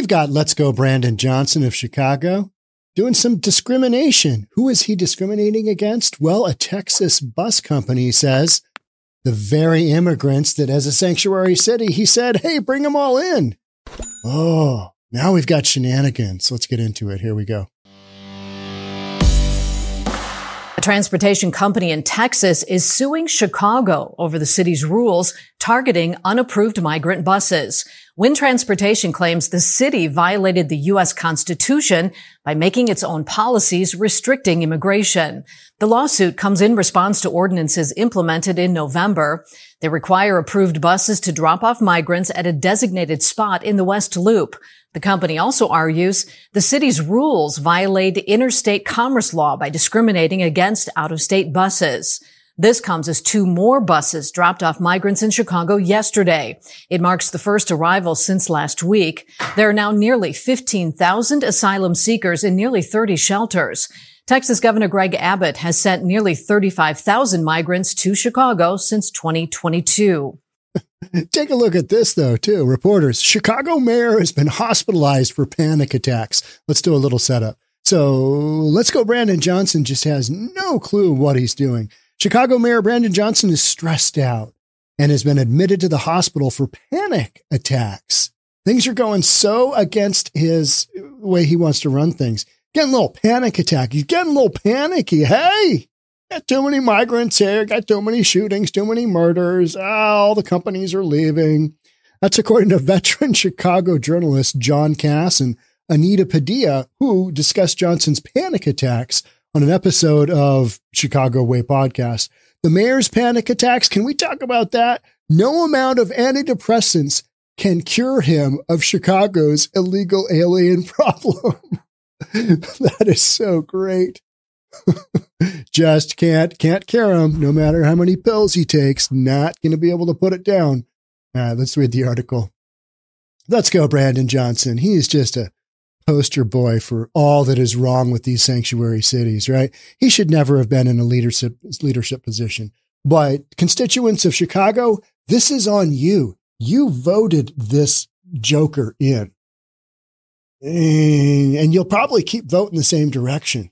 we've got Let's Go Brandon Johnson of Chicago doing some discrimination. Who is he discriminating against? Well, a Texas bus company says the very immigrants that as a sanctuary city, he said, Hey, bring them all in. Oh, now we've got shenanigans. Let's get into it. Here we go. A transportation company in Texas is suing Chicago over the city's rules targeting unapproved migrant buses. Wynn Transportation claims the city violated the U.S. Constitution by making its own policies restricting immigration. The lawsuit comes in response to ordinances implemented in November. They require approved buses to drop off migrants at a designated spot in the West Loop. The company also argues the city's rules violate interstate commerce law by discriminating against out-of-state buses. This comes as two more buses dropped off migrants in Chicago yesterday. It marks the first arrival since last week. There are now nearly 15,000 asylum seekers in nearly 30 shelters. Texas Governor Greg Abbott has sent nearly 35,000 migrants to Chicago since 2022. Take a look at this, though, too. Reporters Chicago mayor has been hospitalized for panic attacks. Let's do a little setup. So let's go. Brandon Johnson just has no clue what he's doing. Chicago Mayor Brandon Johnson is stressed out and has been admitted to the hospital for panic attacks. Things are going so against his way he wants to run things. Getting a little panic attack. He's getting a little panicky. Hey, Got too many migrants here, got too many shootings, too many murders. Oh, all the companies are leaving. That's according to veteran Chicago journalist John Kass and Anita Padilla, who discussed Johnson's panic attacks on an episode of Chicago Way podcast. The mayor's panic attacks, can we talk about that? No amount of antidepressants can cure him of Chicago's illegal alien problem. that is so great. Just can't can't cure him. No matter how many pills he takes, not going to be able to put it down. All right, let's read the article. Let's go, Brandon Johnson. He is just a poster boy for all that is wrong with these sanctuary cities, right? He should never have been in a leadership leadership position. But constituents of Chicago, this is on you. You voted this joker in. And you'll probably keep voting the same direction.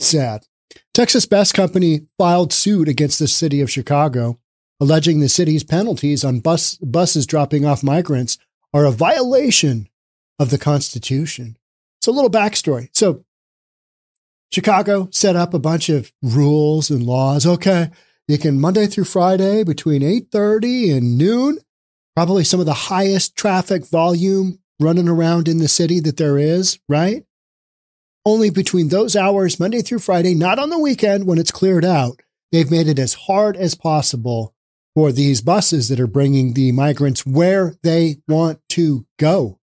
Sad. Texas Bus Company filed suit against the city of Chicago, alleging the city's penalties on bus, buses dropping off migrants are a violation of the Constitution. So, a little backstory. So, Chicago set up a bunch of rules and laws. Okay, you can Monday through Friday between 8:30 and noon, probably some of the highest traffic volume running around in the city that there is, right? only between those hours, Monday through Friday, not on the weekend when it's cleared out. They've made it as hard as possible for these buses that are bringing the migrants where they want to go.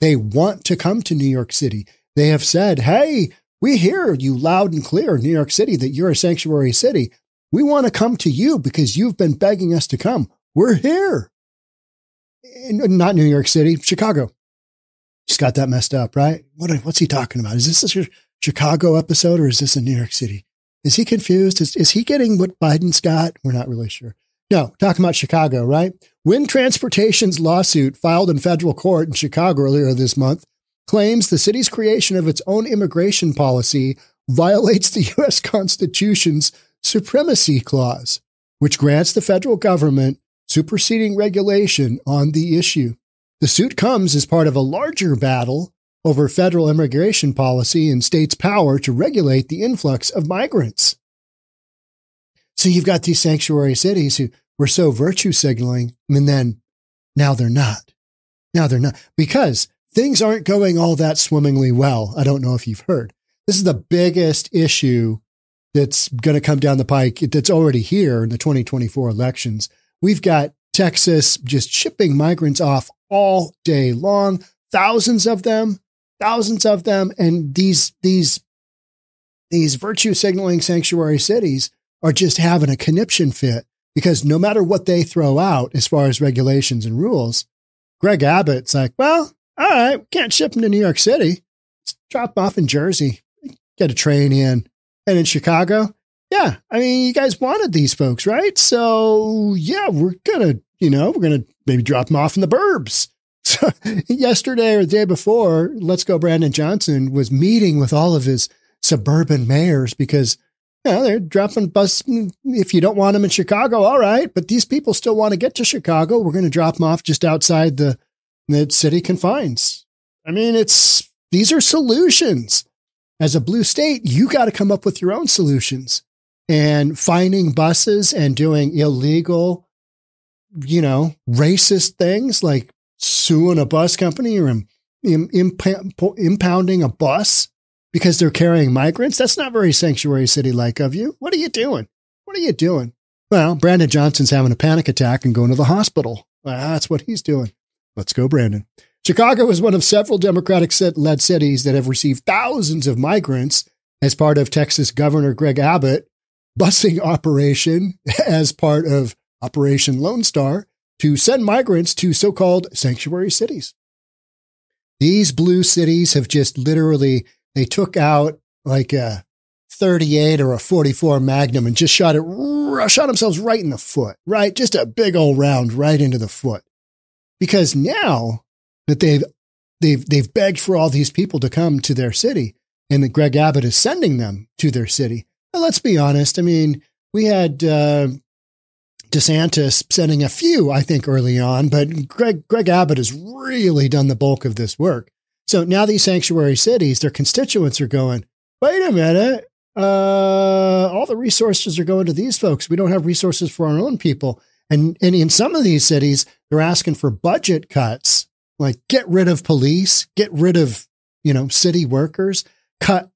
They want to come to New York City. They have said, Hey, we hear you loud and clear, New York City, that you're a sanctuary city. We want to come to you because you've been begging us to come. We're here. Not New York City, Chicago. Just got that messed up, right? What, what's he talking about? Is this a Chicago episode or is this a New York City? Is he confused? Is, is he getting what Biden's got? We're not really sure. No, talking about Chicago, right? Wynn Transportation's lawsuit filed in federal court in Chicago earlier this month claims the city's creation of its own immigration policy violates the U.S. Constitution's supremacy clause, which grants the federal government superseding regulation on the issue. The suit comes as part of a larger battle over federal immigration policy and states' power to regulate the influx of migrants. So you've got these sanctuary cities who were so virtue signaling, and then now they're not. Now they're not because things aren't going all that swimmingly well. I don't know if you've heard. This is the biggest issue that's going to come down the pike that's already here in the 2024 elections. We've got Texas just shipping migrants off all day long, thousands of them, thousands of them. And these, these, these virtue signaling sanctuary cities are just having a conniption fit because no matter what they throw out as far as regulations and rules, Greg Abbott's like, well, all right, can't ship them to New York City. Let's drop off in Jersey, get a train in. And in Chicago, yeah, I mean, you guys wanted these folks, right? So yeah, we're gonna, you know, we're gonna maybe drop them off in the burbs. So yesterday or the day before, Let's Go Brandon Johnson was meeting with all of his suburban mayors because know, they're dropping bus. If you don't want them in Chicago, all right. But these people still want to get to Chicago. We're going to drop them off just outside the, the city confines. I mean, it's these are solutions. As a blue state, you got to come up with your own solutions. And finding buses and doing illegal, you know, racist things like suing a bus company or Im- Im- impounding a bus because they're carrying migrants. That's not very sanctuary city like of you. What are you doing? What are you doing? Well, Brandon Johnson's having a panic attack and going to the hospital. That's what he's doing. Let's go, Brandon. Chicago is one of several Democratic led cities that have received thousands of migrants as part of Texas Governor Greg Abbott busing operation as part of Operation Lone Star to send migrants to so called sanctuary cities. These blue cities have just literally they took out like a 38 or a 44 Magnum and just shot it, shot themselves right in the foot, right? Just a big old round right into the foot. Because now that they've, they've, they've begged for all these people to come to their city and that Greg Abbott is sending them to their city. Now, let's be honest. I mean, we had, uh, DeSantis sending a few, I think, early on, but Greg, Greg Abbott has really done the bulk of this work. So now these sanctuary cities, their constituents are going, wait a minute, uh, all the resources are going to these folks. We don't have resources for our own people. And, and in some of these cities, they're asking for budget cuts, like get rid of police, get rid of, you know, city workers, cut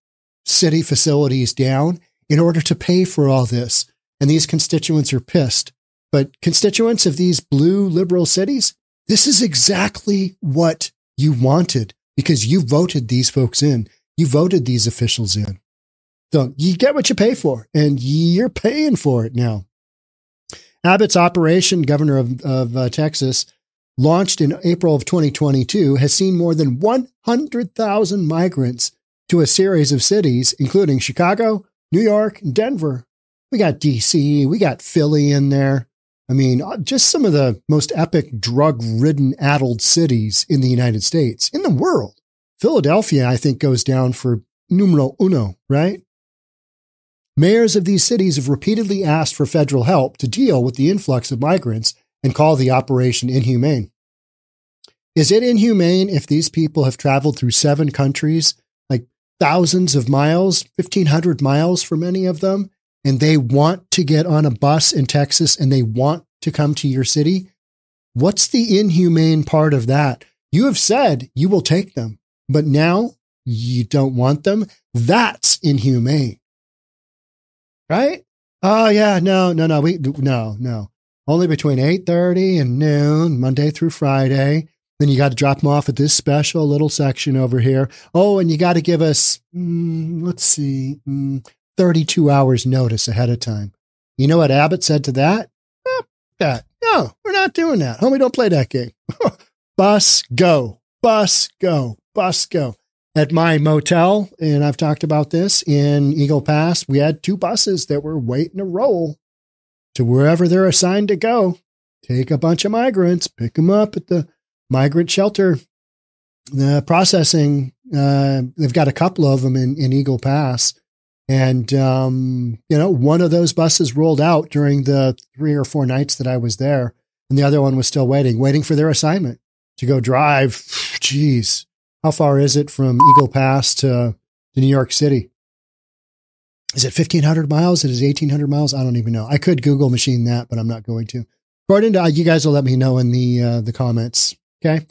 city facilities down in order to pay for all this. And these constituents are pissed. But constituents of these blue liberal cities, this is exactly what you wanted because you voted these folks in. You voted these officials in. So you get what you pay for, and you're paying for it now. Abbott's operation, governor of, of uh, Texas, launched in April of 2022, has seen more than 100,000 migrants to a series of cities, including Chicago, New York, and Denver. We got DC, we got Philly in there. I mean, uh, just some of the most epic drug ridden, addled cities in the United States, in the world. Philadelphia, I think, goes down for numero uno, right? Mayors of these cities have repeatedly asked for federal help to deal with the influx of migrants and call the operation inhumane. Is it inhumane if these people have traveled through seven countries, like thousands of miles, 1,500 miles for many of them, and they want to get on a bus in Texas and they want to come to your city, what's the inhumane part of that? You have said you will take them, but now you don't want them. That's inhumane. Right? Oh yeah, no, no, no, we no, no. Only between 8:30 and noon, Monday through Friday. Then you got to drop them off at this special little section over here. Oh, and you got to give us, mm, let's see, mm, 32 hours notice ahead of time. You know what Abbott said to that? Eh, that. No, we're not doing that. Homie, don't play that game. bus go, bus go, bus go. At my motel, and I've talked about this in Eagle Pass, we had two buses that were waiting to roll to wherever they're assigned to go. Take a bunch of migrants, pick them up at the migrant shelter. The processing, uh, they've got a couple of them in, in Eagle Pass and, um, you know, one of those buses rolled out during the three or four nights that I was there. And the other one was still waiting, waiting for their assignment to go drive. Jeez, how far is it from Eagle Pass to, to New York City? Is it 1,500 miles? It is 1,800 miles? I don't even know. I could Google machine that, but I'm not going to. According to, you guys will let me know in the, uh, the comments. Okay.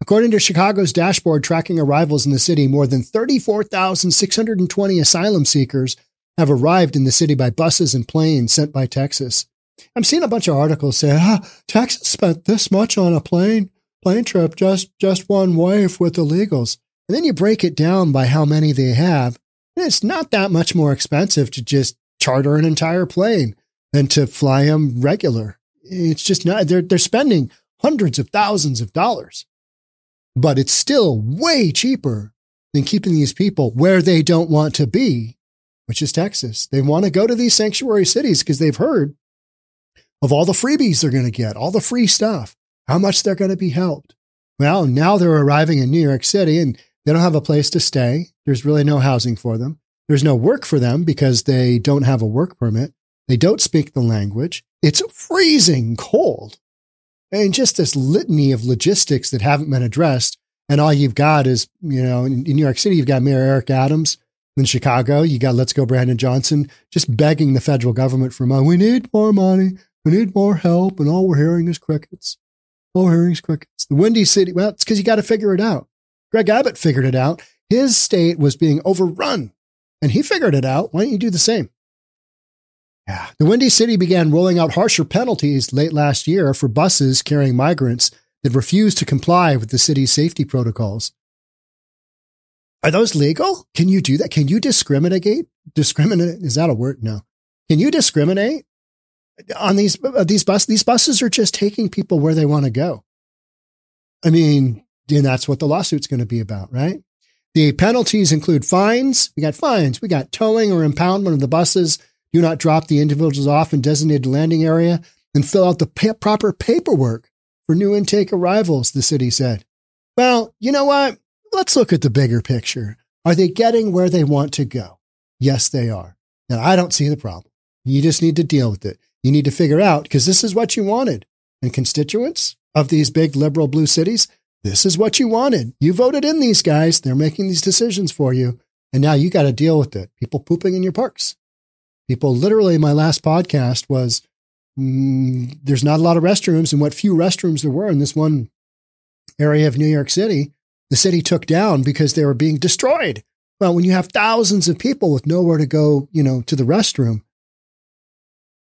According to Chicago's dashboard tracking arrivals in the city, more than 34,620 asylum seekers have arrived in the city by buses and planes sent by Texas. I'm seeing a bunch of articles saying, ah, Texas spent this much on a plane plane trip just just one way with illegals. And then you break it down by how many they have. And it's not that much more expensive to just charter an entire plane than to fly them regular. It's just not, they're, they're spending hundreds of thousands of dollars but it's still way cheaper than keeping these people where they don't want to be, which is Texas. They want to go to these sanctuary cities because they've heard of all the freebies they're going to get, all the free stuff, how much they're going to be helped. Well, now they're arriving in New York City and they don't have a place to stay. There's really no housing for them. There's no work for them because they don't have a work permit. They don't speak the language. It's freezing cold. And just this litany of logistics that haven't been addressed. And all you've got is, you know, in, New York City, you've got Mayor Eric Adams. In Chicago, you got Let's Go Brandon Johnson just begging the federal government for money. We need more money. We need more help. And all we're hearing is crickets. All we're hearing is crickets. The Windy City, well, it's because you got to figure it out. Greg Abbott figured it out. His state was being overrun and he figured it out. Why don't you do the same? Yeah. The Windy City began rolling out harsher penalties late last year for buses carrying migrants that refused to comply with the city's safety protocols. Are those legal? Can you do that? Can you discriminate? Discriminate is that a word? No. Can you discriminate on these uh, these bus? These buses are just taking people where they want to go. I mean, and that's what the lawsuit's going to be about, right? The penalties include fines. We got fines. We got towing or impoundment of the buses do not drop the individuals off in designated landing area and fill out the pa- proper paperwork for new intake arrivals, the city said. Well, you know what? Let's look at the bigger picture. Are they getting where they want to go? Yes, they are. Now, I don't see the problem. You just need to deal with it. You need to figure out because this is what you wanted. And constituents of these big liberal blue cities, this is what you wanted. You voted in these guys. They're making these decisions for you. And now you got to deal with it. People pooping in your parks. People literally, my last podcast was mm, there's not a lot of restrooms, and what few restrooms there were in this one area of New York City, the city took down because they were being destroyed. Well, when you have thousands of people with nowhere to go, you know, to the restroom,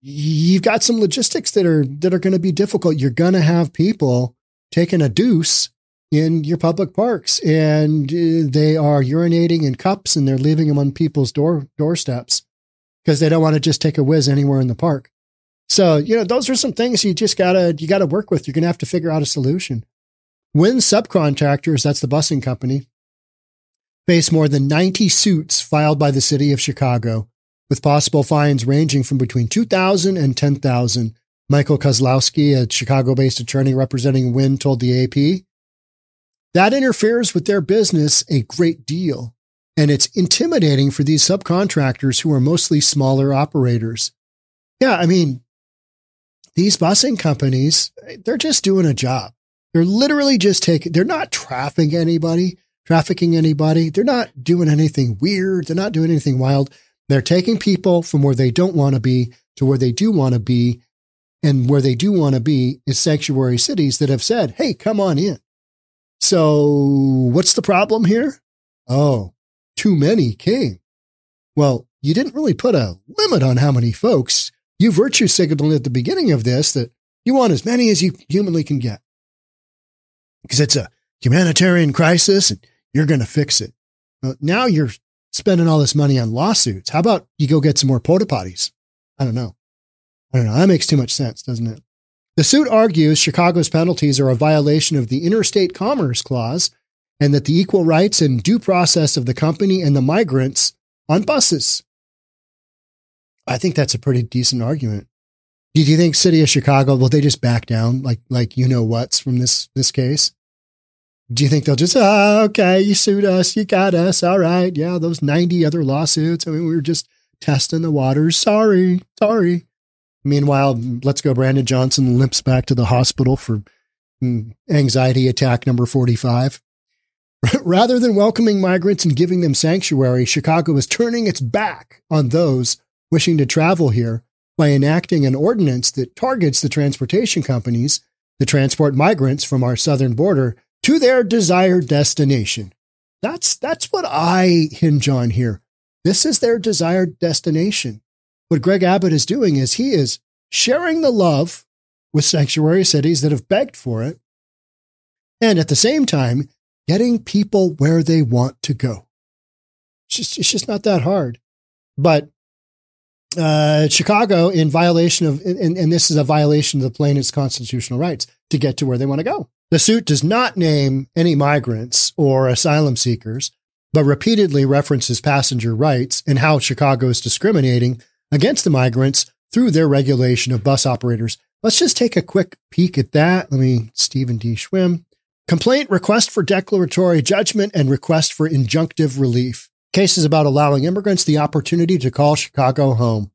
you've got some logistics that are that are going to be difficult. You're going to have people taking a deuce in your public parks, and uh, they are urinating in cups and they're leaving them on people's door doorsteps because they don't want to just take a whiz anywhere in the park. So, you know, those are some things you just gotta, you gotta work with. You're going to have to figure out a solution. When subcontractors, that's the busing company, face more than 90 suits filed by the city of Chicago with possible fines ranging from between 2000 and 10,000. Michael Kozlowski, a Chicago based attorney representing Wynn, told the AP. That interferes with their business a great deal and it's intimidating for these subcontractors who are mostly smaller operators. Yeah, I mean, these busing companies, they're just doing a job. They're literally just taking, they're not trafficking anybody, trafficking anybody. They're not doing anything weird. They're not doing anything wild. They're taking people from where they don't want to be to where they do want to be. And where they do want to be is sanctuary cities that have said, Hey, come on in. So what's the problem here? Oh, too many came. Well, you didn't really put a limit on how many folks. You virtue signaled at the beginning of this that you want as many as you humanly can get. Because it's a humanitarian crisis and you're going to fix it. Well, now you're spending all this money on lawsuits. How about you go get some more porta potties? I don't know. I don't know. That makes too much sense, doesn't it? The suit argues Chicago's penalties are a violation of the Interstate Commerce Clause and that the equal rights and due process of the company and the migrants on buses. I think that's a pretty decent argument. Do you think City of Chicago will they just back down like like you know what's from this this case? Do you think they'll just oh, okay, you sued us, you got us, all right, yeah, those ninety other lawsuits. I mean, we were just testing the waters. Sorry, sorry. Meanwhile, let's go. Brandon Johnson limps back to the hospital for mm, anxiety attack number forty-five. Rather than welcoming migrants and giving them sanctuary, Chicago is turning its back on those wishing to travel here by enacting an ordinance that targets the transportation companies to transport migrants from our southern border to their desired destination. That's, that's what I hinge on here. This is their desired destination. What Greg Abbott is doing is he is sharing the love with sanctuary cities that have begged for it. And at the same time, getting people where they want to go. It's just, it's just not that hard. But uh, Chicago, in violation of, and, and this is a violation of the plaintiff's constitutional rights to get to where they want to go. The suit does not name any migrants or asylum seekers, but repeatedly references passenger rights and how Chicago is discriminating against the migrants through their regulation of bus operators. Let's just take a quick peek at that. Let me, Stephen D. Schwinn. Complaint, request for declaratory judgment, and request for injunctive relief. Cases about allowing immigrants the opportunity to call Chicago home.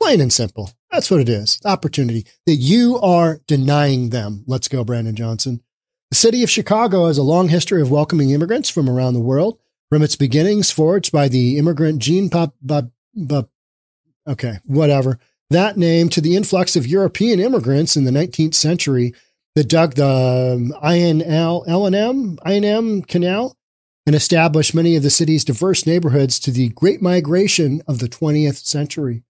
Plain and simple. That's what it is. Opportunity that you are denying them. Let's go, Brandon Johnson. The city of Chicago has a long history of welcoming immigrants from around the world. From its beginnings, forged by the immigrant Jean Pop, Pop, Pop okay, whatever, that name to the influx of European immigrants in the 19th century that dug the um, INL, L&M, INM Canal and established many of the city's diverse neighborhoods to the Great Migration of the 20th century.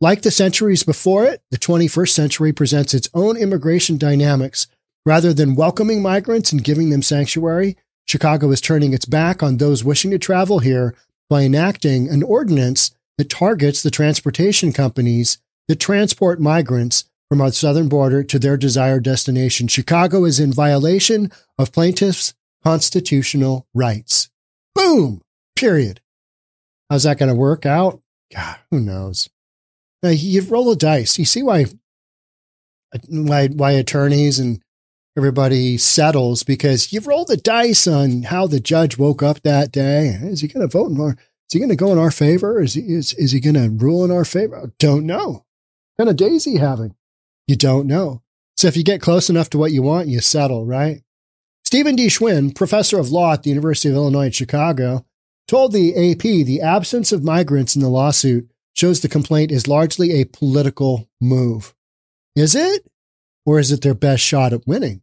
Like the centuries before it, the 21st century presents its own immigration dynamics. Rather than welcoming migrants and giving them sanctuary, Chicago is turning its back on those wishing to travel here by enacting an ordinance that targets the transportation companies that transport migrants from our southern border to their desired destination. Chicago is in violation of plaintiffs' constitutional rights. Boom! Period. How's that going to work out? God, who knows? Now, you roll a dice. You see why, why, why attorneys and everybody settles because you've rolled the dice on how the judge woke up that day. Is he going to vote in our, is he going to go in our favor? Is he, is, is he going to rule in our favor? Don't know. What kind of days he having? You don't know. So if you get close enough to what you want, you settle, right? Stephen D. Schwinn, professor of law at the University of Illinois at Chicago, told the AP the absence of migrants in the lawsuit shows the complaint is largely a political move. Is it? Or is it their best shot at winning?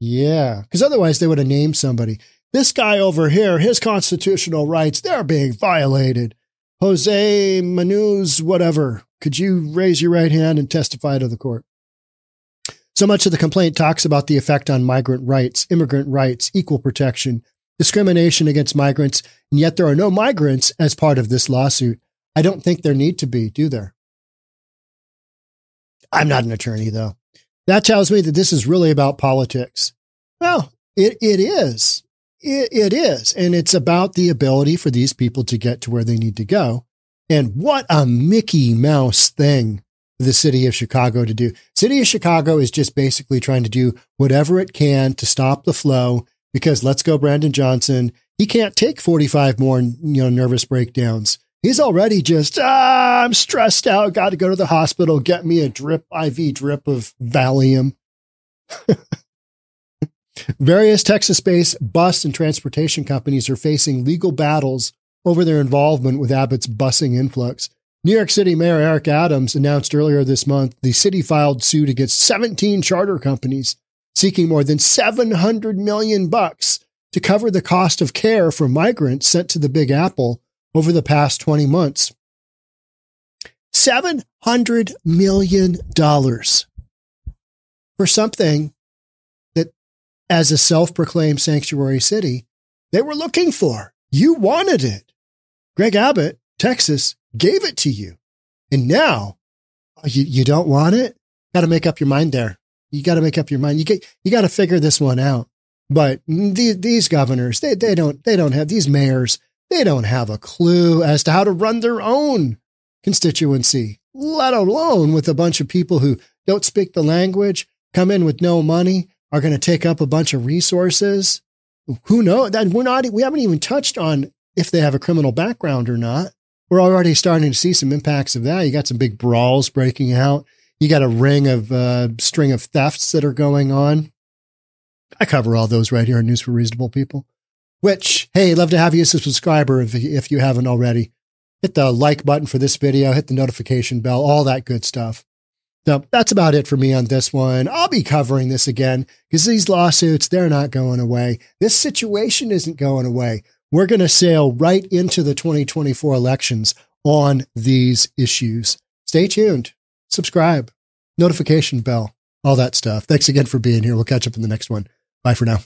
Yeah, because otherwise they would have named somebody. This guy over here, his constitutional rights, they're being violated. Jose Manuz, whatever. Could you raise your right hand and testify to the court? So much of the complaint talks about the effect on migrant rights, immigrant rights, equal protection, discrimination against migrants, and yet there are no migrants as part of this lawsuit. I don't think there need to be, do there? I'm not an attorney, though. That tells me that this is really about politics. Well, it, it is. It, it is. And it's about the ability for these people to get to where they need to go. And what a Mickey Mouse thing the city of Chicago to do. City of Chicago is just basically trying to do whatever it can to stop the flow because let's go Brandon Johnson. He can't take 45 more, you know, nervous breakdowns. He's already just, ah, I'm stressed out. Got to go to the hospital. Get me a drip, IV drip of Valium. Various Texas based bus and transportation companies are facing legal battles over their involvement with Abbott's busing influx. New York City Mayor Eric Adams announced earlier this month the city filed suit against 17 charter companies seeking more than 700 million bucks to cover the cost of care for migrants sent to the Big Apple over the past 20 months. $700 million for something that, as a self proclaimed sanctuary city, they were looking for. You wanted it. Greg Abbott, Texas, gave it to you. And now uh, you, you don't want it? Got to make up your mind there. You got to make up your mind. You get, you got to figure this one out. But the, these governors, they, they don't, they don't have these mayors. They don't have a clue as to how to run their own constituency, let alone with a bunch of people who don't speak the language, come in with no money, are going to take up a bunch of resources. Who knows? That we're not, we haven't even touched on if they have a criminal background or not. We're already starting to see some impacts of that. You got some big brawls breaking out. You got a ring of uh, string of thefts that are going on. I cover all those right here on News for Reasonable People. Which, hey, love to have you as a subscriber if, if you haven't already. Hit the like button for this video, hit the notification bell, all that good stuff. So that's about it for me on this one. I'll be covering this again because these lawsuits, they're not going away. This situation isn't going away. We're going to sail right into the 2024 elections on these issues. Stay tuned, subscribe, notification bell, all that stuff. Thanks again for being here. We'll catch up in the next one. Bye for now.